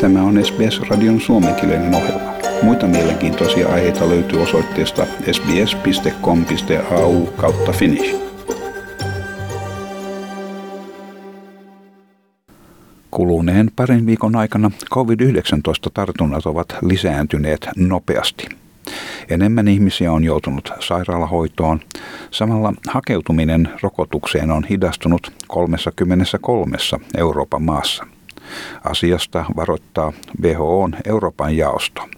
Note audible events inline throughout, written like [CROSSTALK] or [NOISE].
Tämä on SBS-radion suomenkielinen ohjelma. Muita mielenkiintoisia aiheita löytyy osoitteesta sbs.com.au kautta finnish. Kuluneen parin viikon aikana COVID-19-tartunnat ovat lisääntyneet nopeasti. Enemmän ihmisiä on joutunut sairaalahoitoon. Samalla hakeutuminen rokotukseen on hidastunut 33 Euroopan maassa. Asiasta varoittaa WHOn Euroopan jaosto.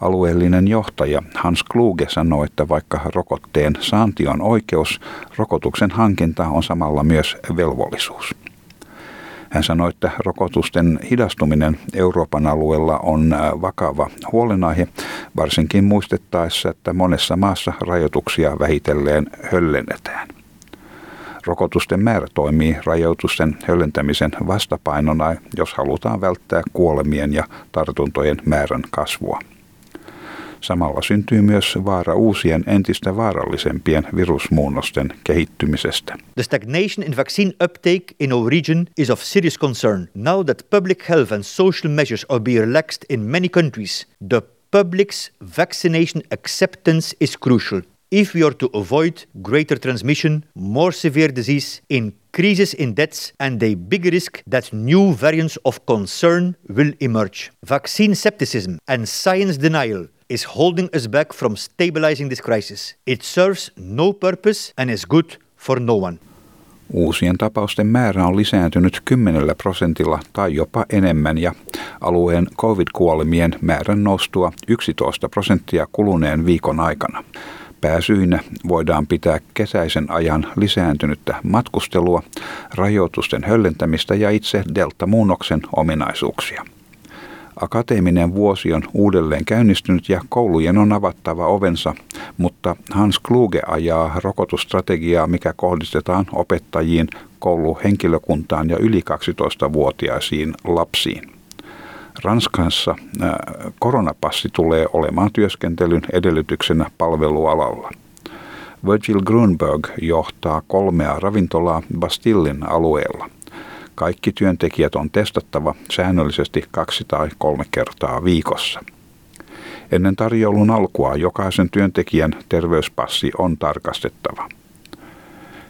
Alueellinen johtaja Hans Kluge sanoi, että vaikka rokotteen saanti on oikeus, rokotuksen hankinta on samalla myös velvollisuus. Hän sanoi, että rokotusten hidastuminen Euroopan alueella on äh, vakava huolenaihe, varsinkin muistettaessa, että monessa maassa rajoituksia vähitelleen höllennetään. Rokotusten määrä toimii rajoitusten höllentämisen vastapainona, jos halutaan välttää kuolemien ja tartuntojen määrän kasvua. Samalla syntyy myös vaara uusien entistä vaarallisempien virusmuunnosten kehittymisestä. The stagnation in vaccine uptake in our region is of serious concern. Now that public health and social measures are being relaxed in many countries, the public's vaccination acceptance is crucial. If we are to avoid greater transmission, more severe disease, increases in deaths, and a big risk that new variants of concern will emerge. Vaccine skepticism and science denial is holding us back from stabilizing this crisis. It serves no purpose and is good for no one. Uusien tapausten määrä on lisääntynyt 10 prosentilla tai jopa enemmän ja alueen covid-kuolemien määrän noustua 11 prosenttia kuluneen viikon aikana. Pääsyinä voidaan pitää kesäisen ajan lisääntynyttä matkustelua, rajoitusten höllentämistä ja itse delta-muunnoksen ominaisuuksia. Akateeminen vuosi on uudelleen käynnistynyt ja koulujen on avattava ovensa, mutta Hans Kluge ajaa rokotusstrategiaa, mikä kohdistetaan opettajiin, kouluhenkilökuntaan ja yli 12-vuotiaisiin lapsiin. Ranskassa koronapassi tulee olemaan työskentelyn edellytyksenä palvelualalla. Virgil Grunberg johtaa kolmea ravintolaa Bastillin alueella. Kaikki työntekijät on testattava säännöllisesti kaksi tai kolme kertaa viikossa. Ennen tarjoulun alkua jokaisen työntekijän terveyspassi on tarkastettava.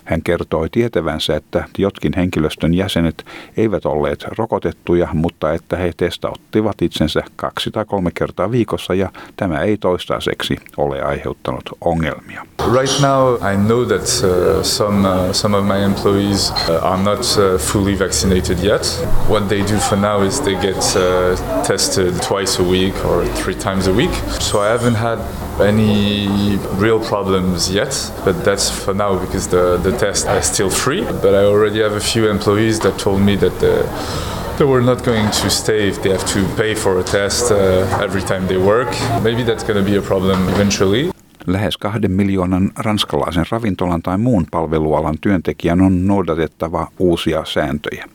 Hän kertoi tietävänsä, että jotkin henkilöstön jäsenet eivät olleet rokotettuja, mutta että he testauttivat itsensä kaksi tai kolme kertaa viikossa ja tämä ei toistaiseksi ole aiheuttanut ongelmia. Right now I know that uh, some, uh, some of my employees uh, are not uh, fully vaccinated yet. What they do for now is they get uh, tested twice a week or three times a week. So I haven't had any real problems yet, but that's for now because the, the test is still free. But I already have a few employees that told me that the, they were not going to stay if they have to pay for a test uh, every time they work. Maybe that's going to be a problem eventually. Lähes kahden miljoonan ranskalaisen ravintolan tai muun palvelualan työntekijän on noudatettava uusia sääntöjä.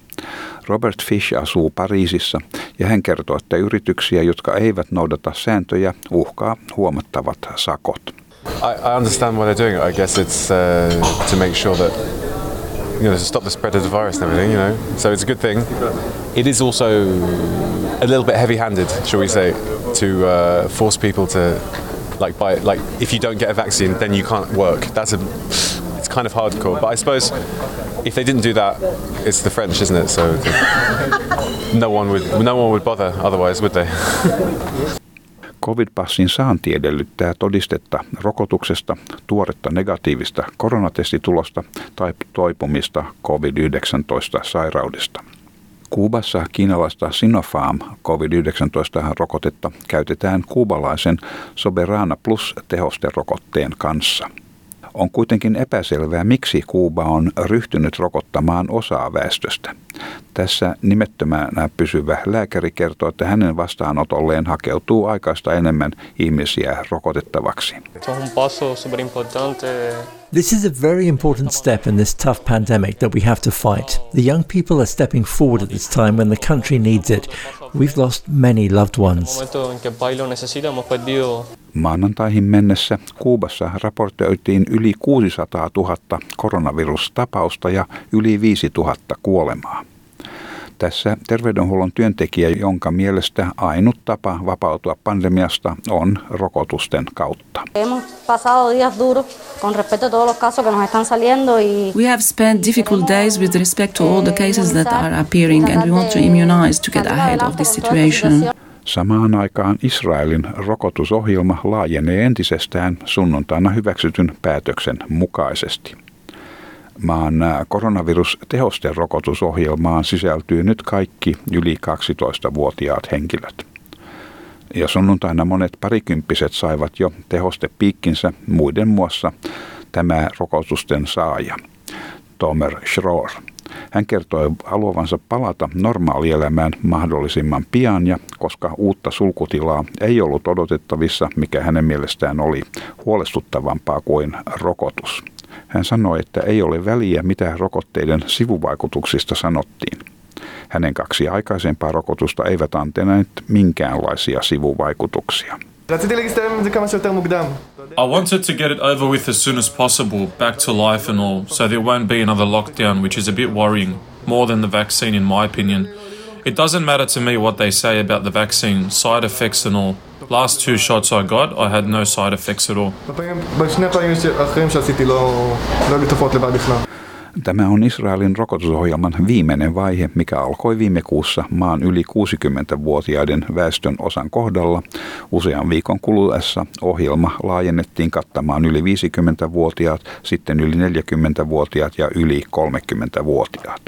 Robert Fish asuu Pariisissa ja hän kertoo, että yrityksiä, jotka eivät noudata sääntöjä, uhkaa huomattavat sakot. I, I understand what they're doing. I guess it's uh, to make sure that you know to stop the spread of the virus and everything. You know, so it's a good thing. It is also a little bit heavy-handed, shall we say, to uh, force people to like buy like if you don't get a vaccine, then you can't work. That's a it's kind of hardcore. But I suppose if they didn't do that, it's the French, isn't it? So no one would no one would bother otherwise, would they? [LAUGHS] Covid-passin saanti edellyttää todistetta rokotuksesta, tuoretta negatiivista koronatestitulosta tai toipumista COVID-19-sairaudesta. Kuubassa kiinalaista Sinopharm COVID-19-rokotetta käytetään kuubalaisen Soberana Plus-tehosterokotteen kanssa – on kuitenkin epäselvää, miksi Kuuba on ryhtynyt rokottamaan osaa väestöstä. Tässä nimettömänä pysyvä lääkäri kertoo, että hänen vastaanotolleen hakeutuu aikaista enemmän ihmisiä rokotettavaksi. This is a very important step in this tough pandemic that we have to fight. The young people are stepping forward at this time when the country needs it. We've lost many loved ones. Maanantaihin mennessä Kuubassa raportoitiin yli 600 000 koronavirustapausta ja yli 5 000 kuolemaa. Tässä terveydenhuollon työntekijä, jonka mielestä ainut tapa vapautua pandemiasta on rokotusten kautta. We have spent difficult days with respect to all the cases that are appearing and we want to immunize to get ahead of this situation. Samaan aikaan Israelin rokotusohjelma laajenee entisestään sunnuntaina hyväksytyn päätöksen mukaisesti. Maan koronavirustehosten rokotusohjelmaan sisältyy nyt kaikki yli 12-vuotiaat henkilöt. Ja sunnuntaina monet parikymppiset saivat jo tehostepiikkinsä muiden muassa tämä rokotusten saaja, Tomer Schroer. Hän kertoi haluavansa palata normaalielämään mahdollisimman pian ja koska uutta sulkutilaa ei ollut odotettavissa, mikä hänen mielestään oli huolestuttavampaa kuin rokotus. Hän sanoi, että ei ole väliä, mitä rokotteiden sivuvaikutuksista sanottiin. Hänen kaksi aikaisempaa rokotusta eivät antaneet minkäänlaisia sivuvaikutuksia. I wanted to get it over with as soon as possible, back to life and all, so there won't be another lockdown, which is a bit worrying, more than the vaccine, in my opinion. It doesn't matter to me what they say about the vaccine, side effects and all. Last two shots I got, I had no side effects at all. Tämä on Israelin rokotusohjelman viimeinen vaihe, mikä alkoi viime kuussa maan yli 60-vuotiaiden väestön osan kohdalla. Usean viikon kuluessa ohjelma laajennettiin kattamaan yli 50-vuotiaat, sitten yli 40-vuotiaat ja yli 30-vuotiaat.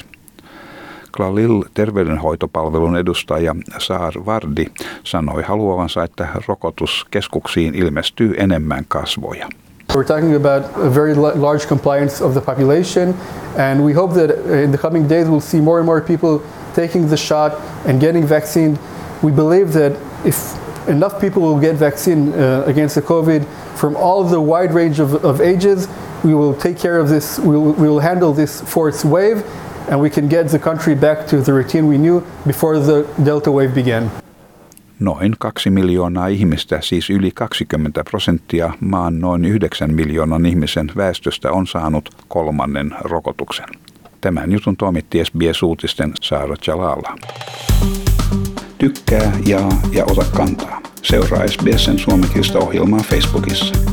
Klalil terveydenhoitopalvelun edustaja Saar Vardi sanoi haluavansa, että rokotuskeskuksiin ilmestyy enemmän kasvoja. We're talking about a very large compliance of the population, and we hope that in the coming days we'll see more and more people taking the shot and getting vaccinated. We believe that if enough people will get vaccine uh, against the COVID from all the wide range of, of ages, we will take care of this, we will, we will handle this fourth wave, and we can get the country back to the routine we knew before the Delta wave began. Noin kaksi miljoonaa ihmistä, siis yli 20 prosenttia maan noin 9 miljoonan ihmisen väestöstä on saanut kolmannen rokotuksen. Tämän jutun toimitti SBS-uutisten Saara Jalala. Tykkää, jaa ja ota kantaa. Seuraa SBSn suomenkielistä ohjelmaa Facebookissa.